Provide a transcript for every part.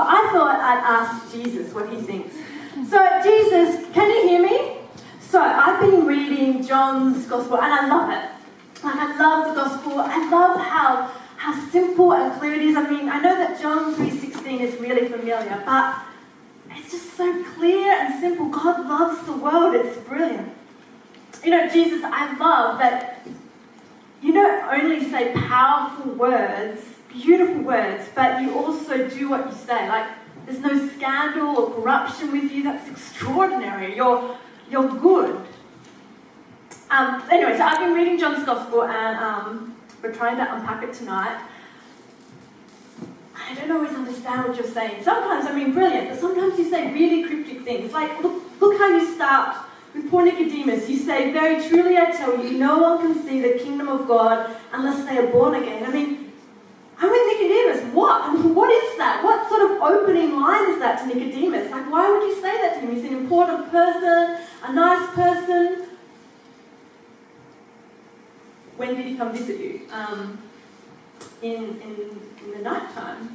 But I thought I'd ask Jesus what he thinks. So, Jesus, can you hear me? So, I've been reading John's Gospel and I love it. Like, I love the Gospel. I love how, how simple and clear it is. I mean, I know that John 3.16 is really familiar, but it's just so clear and simple. God loves the world. It's brilliant. You know, Jesus, I love that you don't only say powerful words, beautiful words, but you also do what you say. Like, there's no scandal or corruption with you. That's extraordinary. You're, you're good. Um, anyway, so I've been reading John's Gospel and um, we're trying to unpack it tonight. I don't always understand what you're saying. Sometimes I mean brilliant, but sometimes you say really cryptic things. Like, look, look how you start with poor Nicodemus. You say, Very truly I tell you, no one can see the kingdom of God unless they are born again. I mean, I'm Nicodemus. What? What is that? What sort of opening line is that to Nicodemus? Like, why would you say that to him? He's an important person, a nice person. When did he come visit you? Um, in, in, in the night time.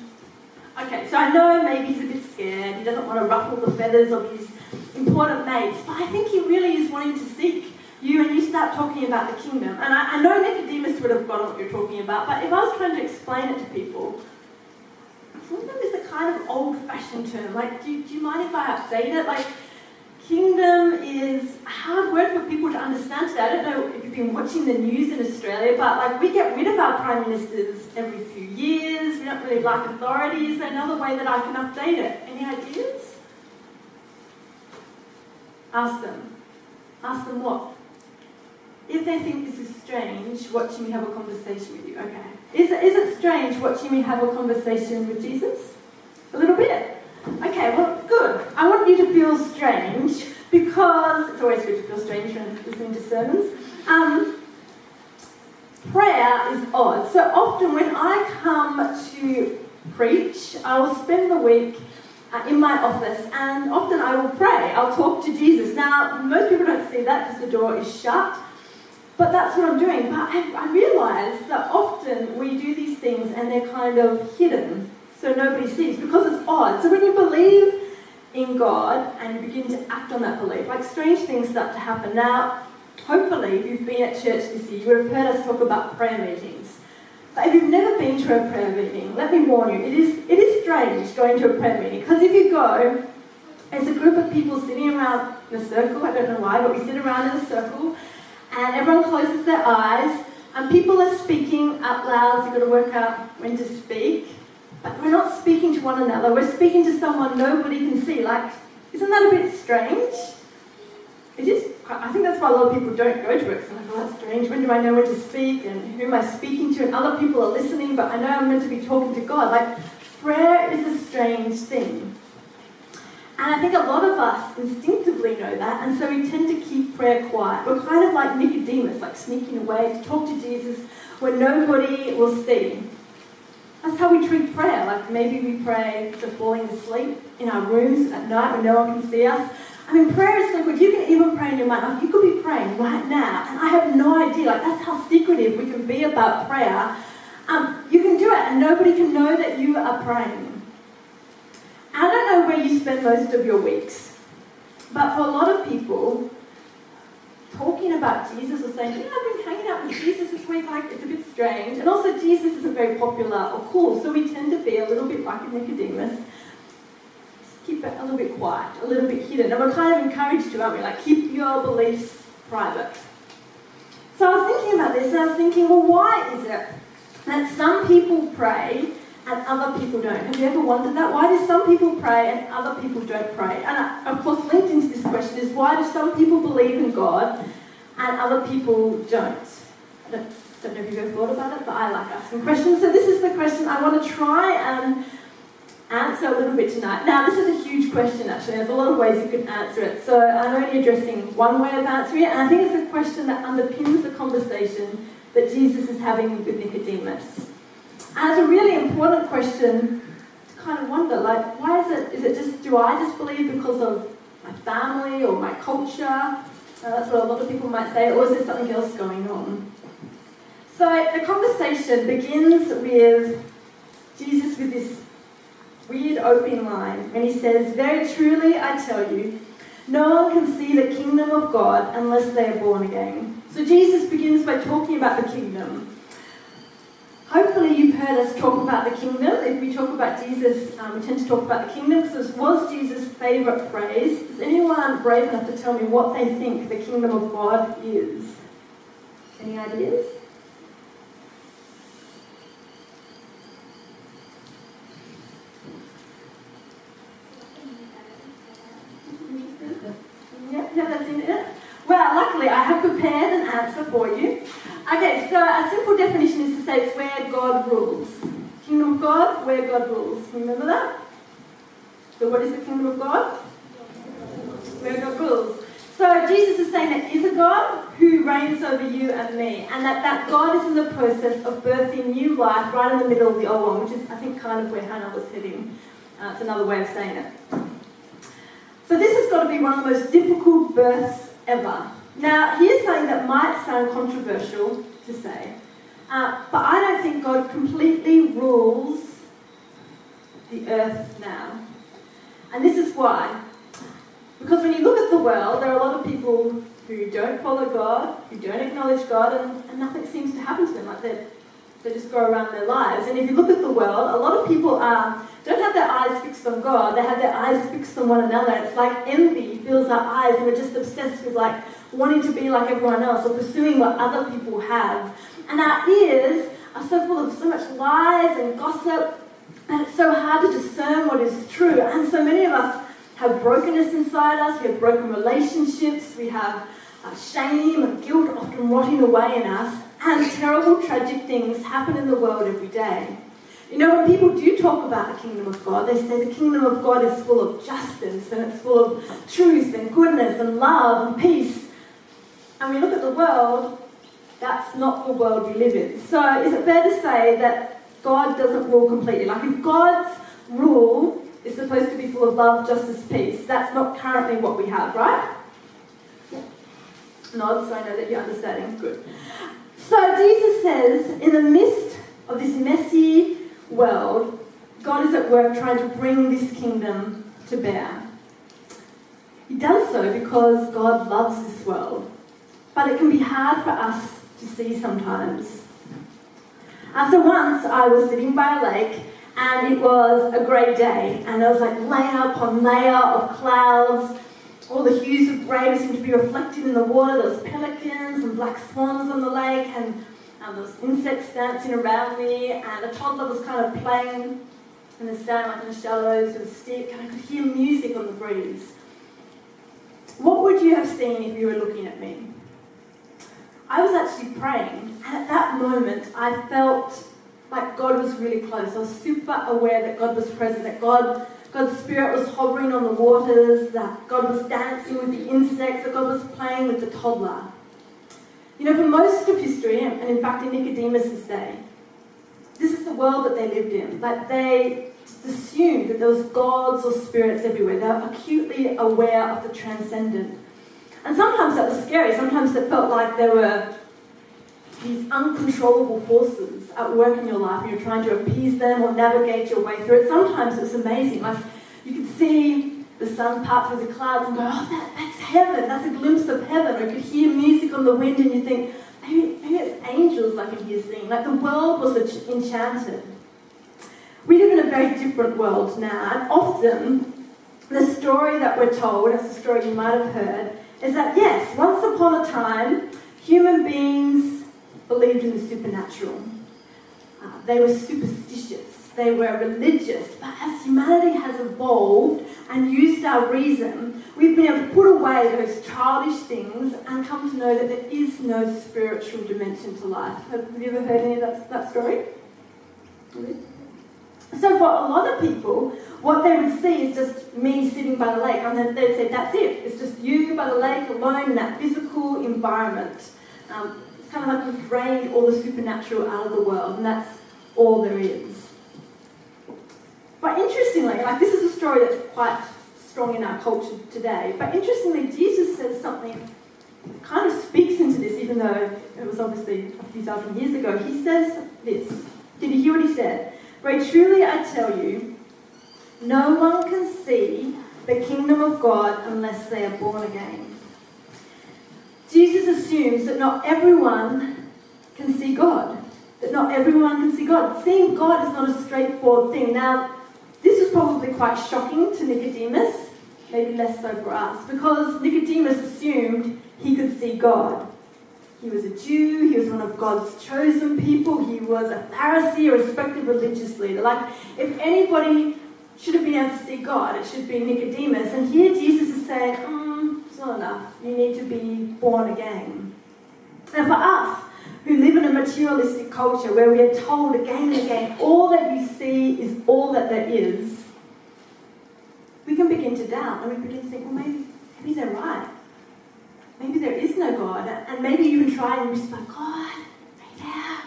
Okay, so I know maybe he's a bit scared. He doesn't want to ruffle the feathers of his important mates, but I think he really is wanting to seek you and you start talking about the kingdom. And I, I know Nicodemus would have gotten what you're talking about, but if I was trying to explain it to people, kingdom is a kind of old fashioned term. Like, do, do you mind if I update it? Like, kingdom is a hard word for people to understand today. I don't know if you've been watching the news in Australia, but like we get rid of our prime ministers every few years. We don't really like authority. Is there another way that I can update it? Any ideas? Ask them. Ask them what? If they think this is strange, watching me have a conversation with you, okay. Is it, is it strange watching me have a conversation with Jesus? A little bit. Okay, well, good. I want you to feel strange because it's always good to feel strange when listening to sermons. Um, prayer is odd. So often when I come to preach, I will spend the week uh, in my office, and often I will pray. I'll talk to Jesus. Now, most people don't see that because the door is shut, but that's what I'm doing. But I, I realise that often we do these things and they're kind of hidden, so nobody sees because it's odd. So when you believe in God and you begin to act on that belief, like strange things start to happen. Now, hopefully, if you've been at church this year, you would have heard us talk about prayer meetings. But if you've never been to a prayer meeting, let me warn you, it is, it is strange going to a prayer meeting. Because if you go, there's a group of people sitting around in a circle, I don't know why, but we sit around in a circle, and everyone closes their eyes, and people are speaking out loud, you've got to work out when to speak. But we're not speaking to one another, we're speaking to someone nobody can see. Like, isn't that a bit strange? It is. I think that's why a lot of people don't go to it. Because like, oh, that's strange. When do I know when to speak? And who am I speaking to? And other people are listening, but I know I'm meant to be talking to God. Like, prayer is a strange thing. And I think a lot of us instinctively know that, and so we tend to keep prayer quiet. We're kind of like Nicodemus, like sneaking away to talk to Jesus where nobody will see. That's how we treat prayer. Like maybe we pray to falling asleep in our rooms at night when no one can see us. I mean, prayer is so good. You can even pray in your mind. Like, you could be praying right now, and I have no idea. Like, that's how secretive we can be about prayer. Um, you can do it, and nobody can know that you are praying. I don't know where you spend most of your weeks, but for a lot of people, talking about Jesus or saying, yeah, I've been hanging out with Jesus this week, like, it's a bit strange. And also, Jesus isn't very popular or cool, so we tend to be a little bit like a Nicodemus keep it a little bit quiet, a little bit hidden. And we're kind of encouraged to, aren't we? Like, keep your beliefs private. So I was thinking about this and I was thinking, well, why is it that some people pray and other people don't? Have you ever wondered that? Why do some people pray and other people don't pray? And uh, of course, linked into this question is why do some people believe in God and other people don't? I don't, don't know if you've ever thought about it, but I like asking questions. So this is the question I want to try and answer a little bit tonight. Now, this is a huge question actually. There's a lot of ways you can answer it. So I'm only addressing one way of answering it, and I think it's a question that underpins the conversation that Jesus is having with Nicodemus. And it's a really important question to kind of wonder, like, why is it, is it just, do I just believe because of my family or my culture? Uh, that's what a lot of people might say, or is there something else going on? So the conversation begins with Jesus with this weird opening line when he says, Very truly I tell you, no one can see the kingdom of God unless they are born again. So Jesus begins by talking about the kingdom. Hopefully, you've us talk about the kingdom. If we talk about Jesus, um, we tend to talk about the kingdom because this was Jesus' favourite phrase. Is anyone brave enough to tell me what they think the kingdom of God is? Any ideas? Yeah, yeah, that's in it. Well, luckily I have prepared an answer for you. Okay, definition is to say it's where God rules. Kingdom of God, where God rules. Remember that? So what is the kingdom of God? Where God rules. So Jesus is saying that is a God who reigns over you and me, and that that God is in the process of birthing new life right in the middle of the old one, which is I think kind of where Hannah was heading. Uh, it's another way of saying it. So this has got to be one of the most difficult births ever. Now, here's something that might sound controversial to say, uh, but I don't think God completely rules the earth now. And this is why. Because when you look at the world, there are a lot of people who don't follow God, who don't acknowledge God, and, and nothing seems to happen to them. Like they they just go around their lives. And if you look at the world, a lot of people are don't have their eyes fixed on God, they have their eyes fixed on one another. It's like envy fills our eyes, and we're just obsessed with like wanting to be like everyone else or pursuing what other people have. And our ears are so full of so much lies and gossip, and it's so hard to discern what is true. And so many of us have brokenness inside us, we have broken relationships, we have uh, shame and guilt often rotting away in us, and terrible, tragic things happen in the world every day. You know, when people do talk about the kingdom of God, they say the kingdom of God is full of justice and it's full of truth and goodness and love and peace. And we look at the world, that's not the world we live in. So is it fair to say that God doesn't rule completely? Like if God's rule is supposed to be full of love, justice, peace, that's not currently what we have, right? Nod, so I know that you're understanding. Good. So Jesus says, in the midst of this messy world, God is at work trying to bring this kingdom to bear. He does so because God loves this world, but it can be hard for us to see sometimes. Uh, so once I was sitting by a lake and it was a grey day, and there was like layer upon layer of clouds. All the hues of grey seemed to be reflected in the water. There was pelicans and black swans on the lake, and um, there was insects dancing around me, and a toddler was kind of playing in the sand, like in the shallows, with a stick, and I could hear music on the breeze. What would you have seen if you were looking at me? I was actually praying, and at that moment, I felt like God was really close. I was super aware that God was present, that God, God's Spirit was hovering on the waters, that God was dancing with the insects, that God was playing with the toddler. You know, for most of history, and in fact in Nicodemus' day, this is the world that they lived in. Like they just assumed that there was gods or spirits everywhere. They were acutely aware of the transcendent. And sometimes that was scary. Sometimes it felt like there were these uncontrollable forces at work in your life and you're trying to appease them or navigate your way through it. Sometimes it was amazing. Like you could see the sun part through the clouds and go, oh, that, that's heaven. That's a glimpse of heaven. Or you could hear music on the wind and you think, maybe, maybe it's angels I can hear sing. Like the world was enchanted. We live in a very different world now, and often the story that we're told, it's a story you might have heard, is that yes, once upon a time, human beings believed in the supernatural. Uh, they were superstitious, they were religious, but as humanity has evolved and used our reason, we've been able to put away those childish things and come to know that there is no spiritual dimension to life. Have you ever heard any of that, that story? So for a lot of people, what they would see is just me sitting by the lake, and then they'd say, that's it. It's just you by the lake alone in that physical environment. Um, it's kind of like you've drained all the supernatural out of the world, and that's all there is. But interestingly, like this is a story that's quite strong in our culture today, but interestingly, Jesus says something kind of speaks into this, even though it was obviously a few thousand years ago. He says this. Did you hear what he said? Very truly I tell you, No one can see the kingdom of God unless they are born again. Jesus assumes that not everyone can see God. That not everyone can see God. Seeing God is not a straightforward thing. Now, this was probably quite shocking to Nicodemus, maybe less so for us, because Nicodemus assumed he could see God. He was a Jew, he was one of God's chosen people, he was a Pharisee, a respected religious leader. Like, if anybody should have been able to see God, it should be Nicodemus. And here Jesus is saying, mm, it's not enough. You need to be born again. And for us, who live in a materialistic culture where we are told again and again, all that you see is all that there is, we can begin to doubt and we begin to think, well, maybe, maybe they're right. Maybe there is no God. And maybe can try and respond, God, yeah.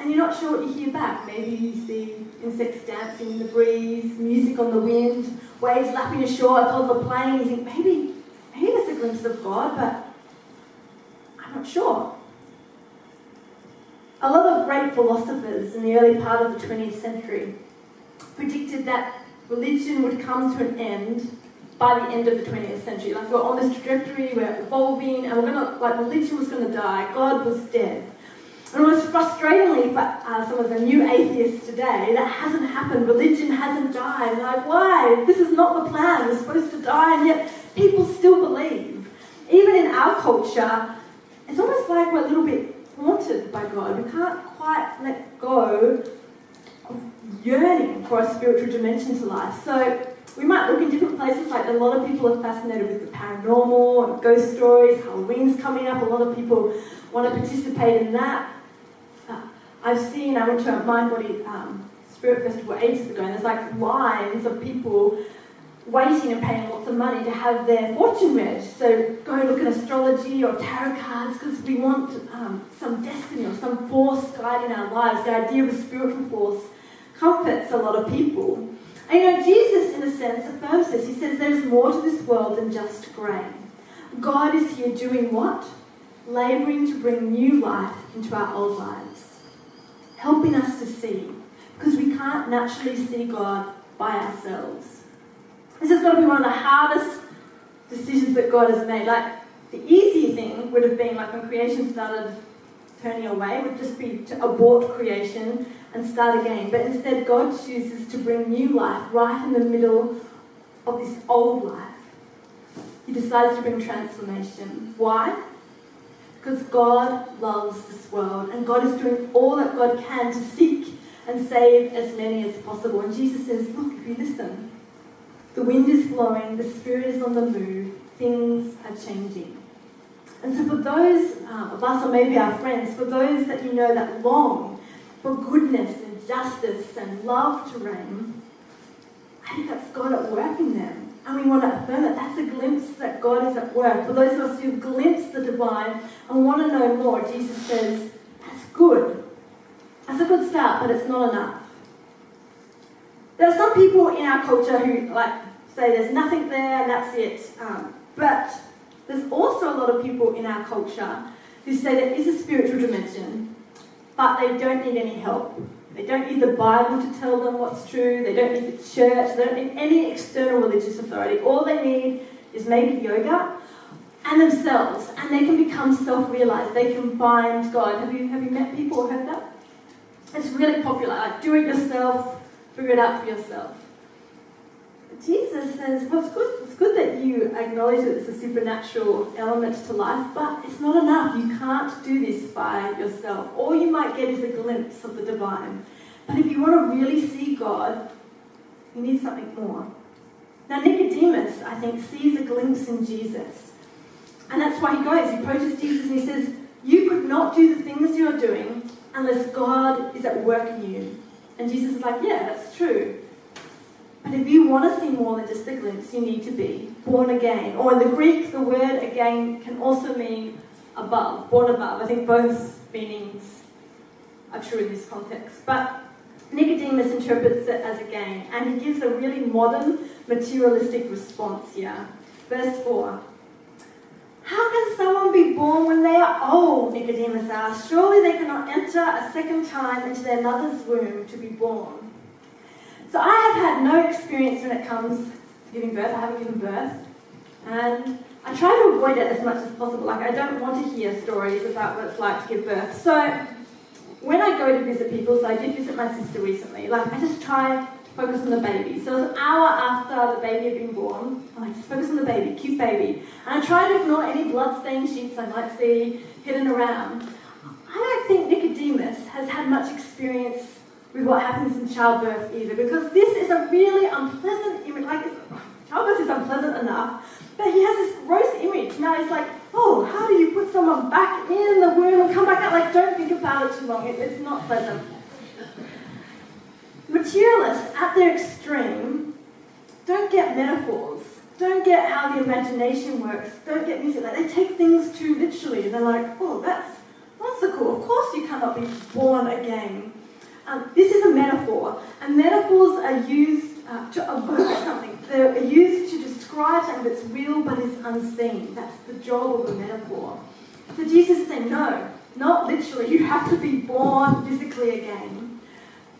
And you're not sure what you hear back. Maybe you see insects dancing in the breeze, music on the wind, waves lapping ashore, a toddler playing. You think, maybe, maybe there's a glimpse of God, but I'm not sure. A lot of great philosophers in the early part of the 20th century predicted that religion would come to an end by the end of the 20th century. Like we're on this trajectory, we're evolving, and we're gonna like religion was gonna die, God was dead. And was frustratingly for uh, some of the new atheists today, that hasn't happened. Religion hasn't died. Like, why? This is not the plan. We're supposed to die, and yet people still believe. Even in our culture, it's almost like we're a little bit haunted by God. We can't quite let go of yearning for a spiritual dimension to life. So we might look in different places, like a lot of people are fascinated with the paranormal and ghost stories. Halloween's coming up, a lot of people want to participate in that. I've seen, I went to a Mind Body um, Spirit Festival ages ago, and there's like lines of people waiting and paying lots of money to have their fortune read. So go look at astrology or tarot cards because we want um, some destiny or some force guiding our lives. The idea of a spiritual force comforts a lot of people. And you know, Jesus, in a sense, affirms this. He says there's more to this world than just grain. God is here doing what? Labouring to bring new life into our old lives, helping us to see, because we can't naturally see God by ourselves. This has got to be one of the hardest decisions that God has made. Like, the easy thing would have been like when creation started turning away, would just be to abort creation and start again. But instead, God chooses to bring new life right in the middle of this old life. He decides to bring transformation. Why? Because God loves this world and God is doing all that God can to seek and save as many as possible. And Jesus says, Look, if you listen, the wind is blowing, the Spirit is on the move, things are changing. And so, for those uh, of us, or maybe our friends, for those that you know that long for goodness and justice and love to reign, I think that's God at work in them. And we want to affirm that that's a glimpse that God is at work. For those of us who've glimpsed the divine and want to know more, Jesus says, that's good. That's a good start, but it's not enough. There are some people in our culture who like say there's nothing there and that's it. Um, but there's also a lot of people in our culture who say there is a spiritual dimension, but they don't need any help. They don't need the Bible to tell them what's true. They don't need the church. They don't need any external religious authority. All they need is maybe yoga and themselves, and they can become self-realized. They can find God. Have you have you met people or heard that? It's really popular. Like do it yourself, figure it out for yourself. Jesus says, well, it's good, it's good that you acknowledge that it's a supernatural element to life, but it's not enough. You can't do this by yourself. All you might get is a glimpse of the divine. But if you want to really see God, you need something more. Now, Nicodemus, I think, sees a glimpse in Jesus. And that's why he goes. He approaches Jesus and he says, You could not do the things you're doing unless God is at work in you. And Jesus is like, Yeah, that's true. But if you want to see more than just a glimpse, you need to be born again. Or in the Greek, the word again can also mean above, born above. I think both meanings are true in this context. But Nicodemus interprets it as again, and he gives a really modern, materialistic response here. Verse 4. How can someone be born when they are old? Nicodemus asked. Surely they cannot enter a second time into their mother's womb to be born. So I have had no experience when it comes to giving birth. I haven't given birth. And I try to avoid it as much as possible. Like, I don't want to hear stories about what it's like to give birth. So when I go to visit people, so I did visit my sister recently, like, I just try to focus on the baby. So it was an hour after the baby had been born. I'm like, just focus on the baby, cute baby. And I try to ignore any blood-stained sheets I might see hidden around. I don't think Nicodemus has had much experience with what happens in childbirth either, because this is a really unpleasant image. Like, childbirth is unpleasant enough, but he has this gross image. Now he's like, oh, how do you put someone back in the womb and come back out? Like, don't think about it too long. It, it's not pleasant. Materialists, at their extreme, don't get metaphors, don't get how the imagination works, don't get music. Like, they take things too literally. They're like, oh, that's, cool. Of course you cannot be born again. Um, this is a metaphor, and metaphors are used uh, to evoke something. They're used to describe something that's real but is unseen. That's the job of a metaphor. So Jesus is saying, no, not literally. You have to be born physically again.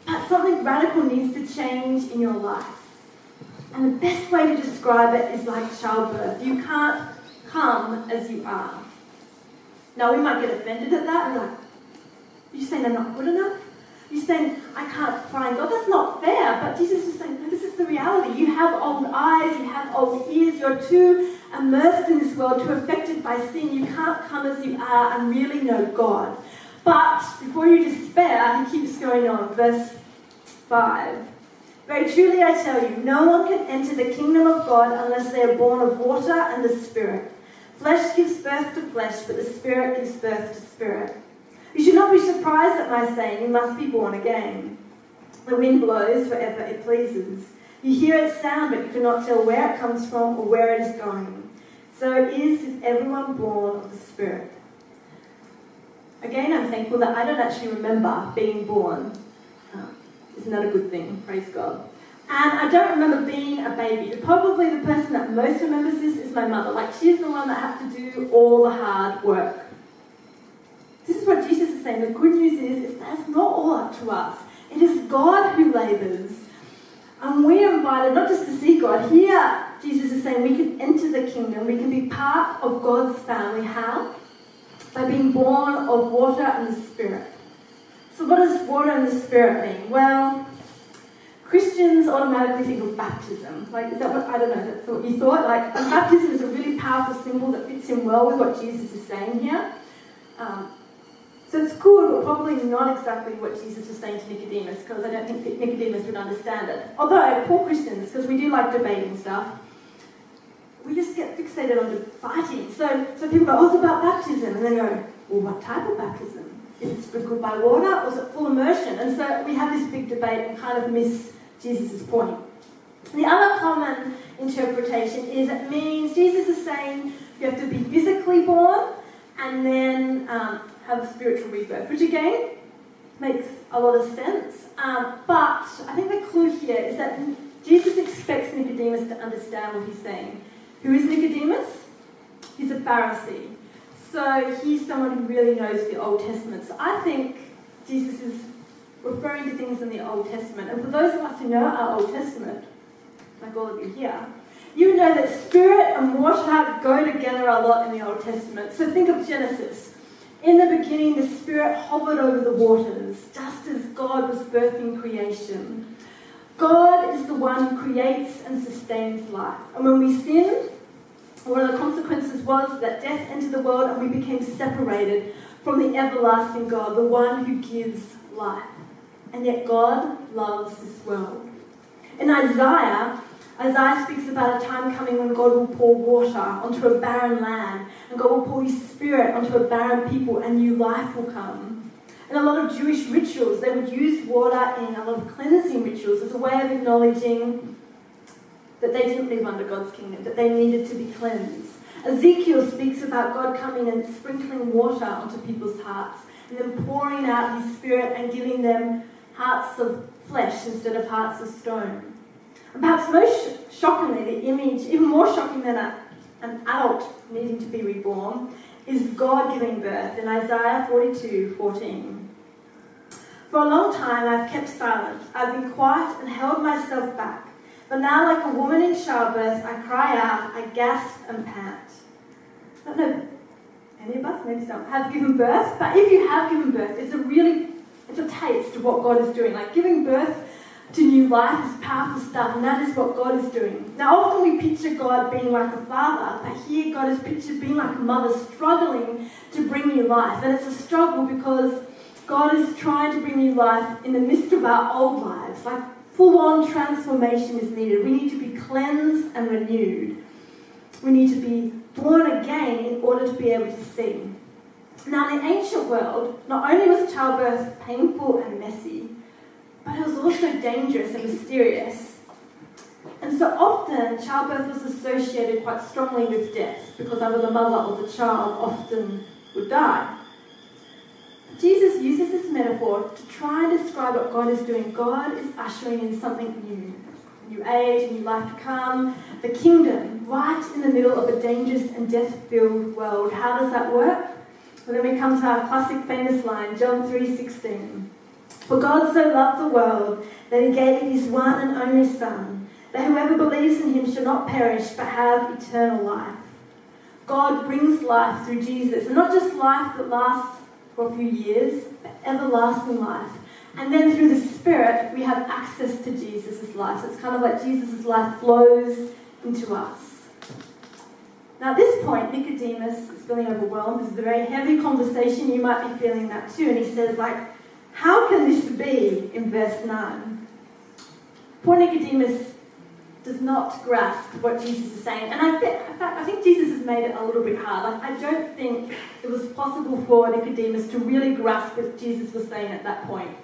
But something radical needs to change in your life. And the best way to describe it is like childbirth. You can't come as you are. Now, we might get offended at that and like, you saying I'm not good enough? You're saying, I can't find God. That's not fair. But Jesus is saying, this is the reality. You have old eyes, you have old ears, you're too immersed in this world, too affected by sin. You can't come as you are and really know God. But before you despair, he keeps going on. Verse 5. Very truly I tell you, no one can enter the kingdom of God unless they are born of water and the Spirit. Flesh gives birth to flesh, but the Spirit gives birth to spirit. You should not be surprised at my saying, You must be born again. The wind blows wherever it pleases. You hear its sound, but you cannot tell where it comes from or where it is going. So it is with everyone born of the Spirit. Again, I'm thankful that I don't actually remember being born. Uh, isn't that a good thing? Praise God. And I don't remember being a baby. Probably the person that most remembers this is my mother. Like, she's the one that had to do all the hard work. This is what Jesus is saying. The good news is, is that's not all up to us. It is God who labours. And we are invited not just to see God. Here, Jesus is saying we can enter the kingdom. We can be part of God's family. How? By being born of water and the Spirit. So, what does water and the Spirit mean? Well, Christians automatically think of baptism. Like, is that what, I don't know, that's what you thought? Like, baptism is a really powerful symbol that fits in well with what Jesus is saying here. Um, so it's cool, but probably not exactly what Jesus was saying to Nicodemus, because I don't think Nicodemus would understand it. Although, poor Christians, because we do like debating stuff, we just get fixated on fighting. So, so people go, oh, it's about baptism. And they go, well, what type of baptism? Is it sprinkled by water or is it full immersion? And so we have this big debate and kind of miss Jesus' point. The other common interpretation is it means Jesus is saying you have to be physically born and then um, have a spiritual rebirth, which again makes a lot of sense. Um, but I think the clue here is that Jesus expects Nicodemus to understand what he's saying. Who is Nicodemus? He's a Pharisee. So he's someone who really knows the Old Testament. So I think Jesus is referring to things in the Old Testament. And for those of us who know our Old Testament, like all of you here, you know that spirit and water go together a lot in the Old Testament. So think of Genesis. In the beginning, the Spirit hovered over the waters, just as God was birthing creation. God is the one who creates and sustains life. And when we sinned, one of the consequences was that death entered the world and we became separated from the everlasting God, the one who gives life. And yet God loves this world. In Isaiah, Isaiah speaks about a time coming when God will pour water onto a barren land, and God will pour His Spirit onto a barren people, and new life will come. And a lot of Jewish rituals, they would use water in a lot of cleansing rituals as a way of acknowledging that they didn't live under God's kingdom, that they needed to be cleansed. Ezekiel speaks about God coming and sprinkling water onto people's hearts, and then pouring out His Spirit and giving them hearts of flesh instead of hearts of stone. Perhaps most shockingly, the image, even more shocking than a, an adult needing to be reborn, is God giving birth in Isaiah 42 14. For a long time I've kept silent. I've been quiet and held myself back. But now, like a woman in childbirth, I cry out, I gasp and pant. I don't know any of us, maybe some, have given birth, but if you have given birth, it's a really, it's a taste of what God is doing. Like giving birth to new life is powerful stuff, and that is what God is doing. Now, often we picture God being like a father, but here God is pictured being like a mother, struggling to bring new life. And it's a struggle because God is trying to bring new life in the midst of our old lives. Like full on transformation is needed. We need to be cleansed and renewed. We need to be born again in order to be able to see. Now, in the ancient world, not only was childbirth painful and messy, but it was also dangerous and mysterious. And so often, childbirth was associated quite strongly with death because either the mother or the child often would die. Jesus uses this metaphor to try and describe what God is doing. God is ushering in something new new age, a new life to come, the kingdom, right in the middle of a dangerous and death filled world. How does that work? Well, then we come to our classic famous line, John 3:16. For God so loved the world that he gave his one and only Son, that whoever believes in him shall not perish but have eternal life. God brings life through Jesus, and not just life that lasts for a few years, but everlasting life. And then through the Spirit, we have access to Jesus' life. So it's kind of like Jesus' life flows into us. Now, at this point, Nicodemus is feeling overwhelmed. This is a very heavy conversation. You might be feeling that too. And he says, like, how can this be in verse 9? Poor Nicodemus does not grasp what Jesus is saying. And I, fact, I think Jesus has made it a little bit hard. Like, I don't think it was possible for Nicodemus to really grasp what Jesus was saying at that point.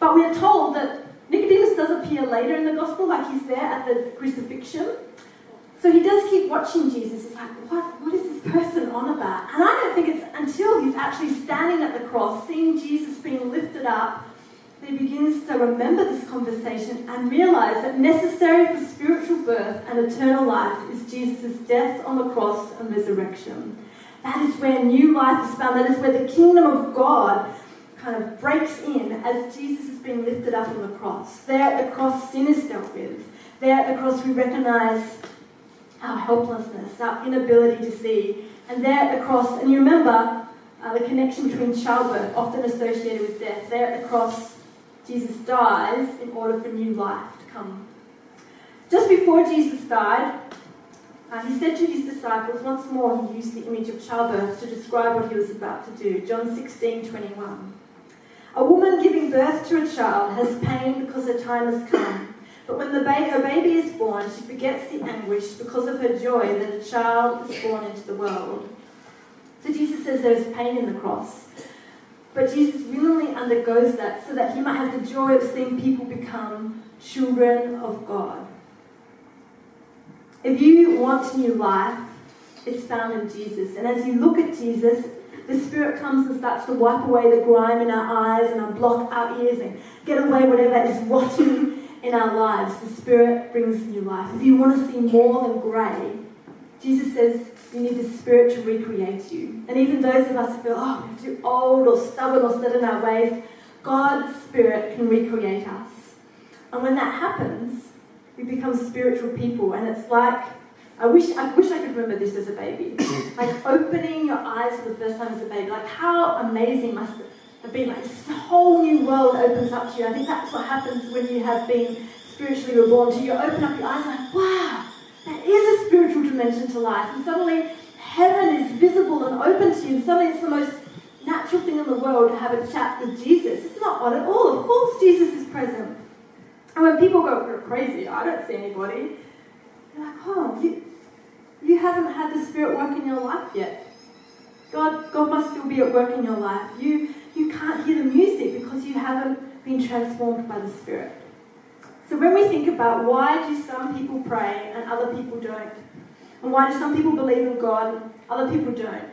But we are told that Nicodemus does appear later in the gospel, like he's there at the crucifixion. So he does keep watching Jesus. He's like, what, what is this person on about? And I don't think it's until he's actually standing at the cross, seeing Jesus being lifted up, that he begins to remember this conversation and realize that necessary for spiritual birth and eternal life is Jesus' death on the cross and resurrection. That is where new life is found. That is where the kingdom of God kind of breaks in as Jesus is being lifted up on the cross. There at the cross, sin is dealt with. There at the cross, we recognize our helplessness, our inability to see. And there at the cross, and you remember uh, the connection between childbirth, often associated with death. There at the cross, Jesus dies in order for new life to come. Just before Jesus died, uh, he said to his disciples, once more, he used the image of childbirth to describe what he was about to do. John 16 21. A woman giving birth to a child has pain because her time has come. But when the ba- her baby is born, she forgets the anguish because of her joy that a child is born into the world. So Jesus says there is pain in the cross. But Jesus willingly undergoes that so that he might have the joy of seeing people become children of God. If you want new life, it's found in Jesus. And as you look at Jesus, the Spirit comes and starts to wipe away the grime in our eyes and unblock our ears and get away whatever is rotting in our lives. The Spirit brings new life. If you want to see more than grey, Jesus says you need the Spirit to recreate you. And even those of us who feel, oh, we're too old or stubborn or set in our ways, God's Spirit can recreate us. And when that happens, we become spiritual people. And it's like I wish I wish I could remember this as a baby. like opening your eyes for the first time as a baby. Like how amazing must it have been? Like this whole new world opens up to you. I think that's what happens when you have been spiritually reborn to you. Open up your eyes like, wow, that is a spiritual dimension to life. And suddenly heaven is visible and open to you. And suddenly it's the most natural thing in the world to have a chat with Jesus. It's not odd at all. Of course Jesus is present. And when people go you're crazy, I don't see anybody. You're like, oh, you, you haven't had the Spirit work in your life yet. God, God must still be at work in your life. You, you can't hear the music because you haven't been transformed by the Spirit. So when we think about why do some people pray and other people don't, and why do some people believe in God, other people don't,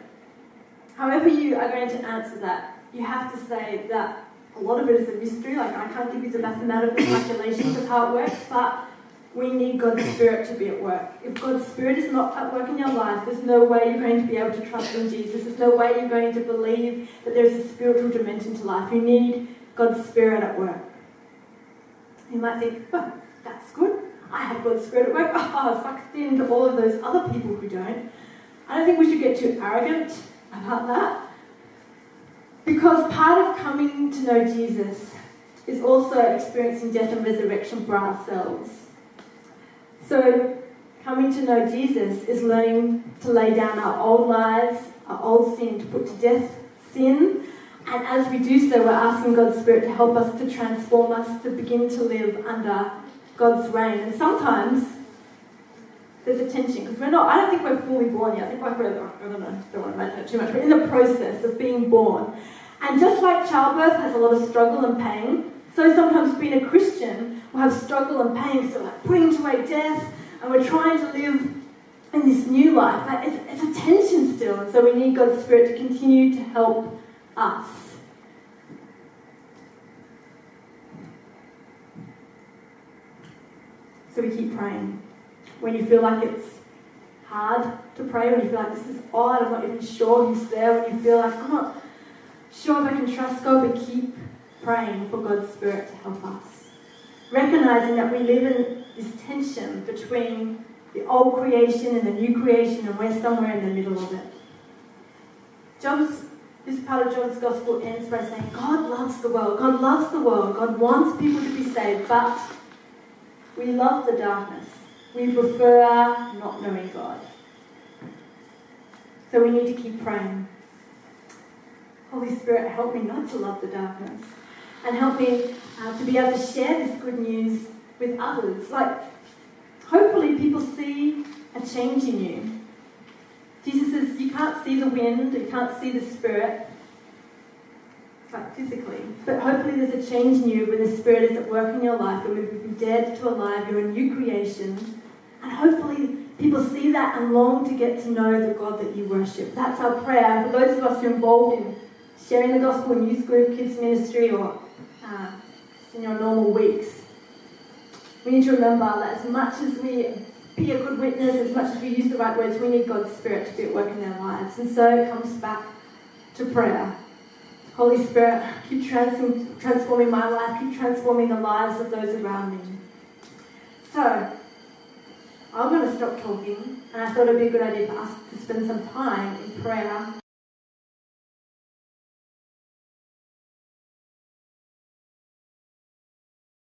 however you are going to answer that, you have to say that a lot of it is a mystery. Like I can't give you the mathematical calculations of how it works, but we need God's Spirit to be at work. If God's Spirit is not at work in your life, there's no way you're going to be able to trust in Jesus. There's no way you're going to believe that there's a spiritual dimension to life. You need God's Spirit at work. You might think, oh, that's good. I have God's Spirit at work. Ah, oh, sucked into all of those other people who don't. I don't think we should get too arrogant about that. Because part of coming to know Jesus is also experiencing death and resurrection for ourselves. So, coming to know Jesus is learning to lay down our old lives, our old sin, to put to death sin. And as we do so, we're asking God's Spirit to help us to transform us, to begin to live under God's reign. And sometimes there's a tension because we're not, I don't think we're fully born yet. I think we're, I don't know, don't want to mention it too much, but in the process of being born. And just like childbirth has a lot of struggle and pain, so sometimes being a Christian will have struggle and pain so like putting to away death and we're trying to live in this new life. But it's, it's a tension still, and so we need God's Spirit to continue to help us. So we keep praying. When you feel like it's hard to pray, when you feel like this is odd, I'm not even sure who's there, when you feel like I'm not sure if I can trust God, but keep praying for God's Spirit to help us. Recognizing that we live in this tension between the old creation and the new creation, and we're somewhere in the middle of it. John's, this part of John's Gospel ends by saying, God loves the world. God loves the world. God wants people to be saved, but we love the darkness. We prefer not knowing God. So we need to keep praying. Holy Spirit, help me not to love the darkness and help me uh, to be able to share this good news with others. Like, hopefully, people see a change in you. Jesus says, You can't see the wind, you can't see the Spirit, like physically, but hopefully, there's a change in you when the Spirit is at work in your life, and we've been dead to alive, you're a new creation, and hopefully, people see that and long to get to know the God that you worship. That's our prayer. And for those of us who are involved in sharing the gospel in youth group, kids ministry, or uh, in your normal weeks. We need to remember that as much as we be a good witness, as much as we use the right words, we need God's Spirit to be at work in our lives. And so it comes back to prayer. Holy Spirit, keep trans- transforming my life, keep transforming the lives of those around me. So, I'm going to stop talking, and I thought it'd be a good idea for us to spend some time in prayer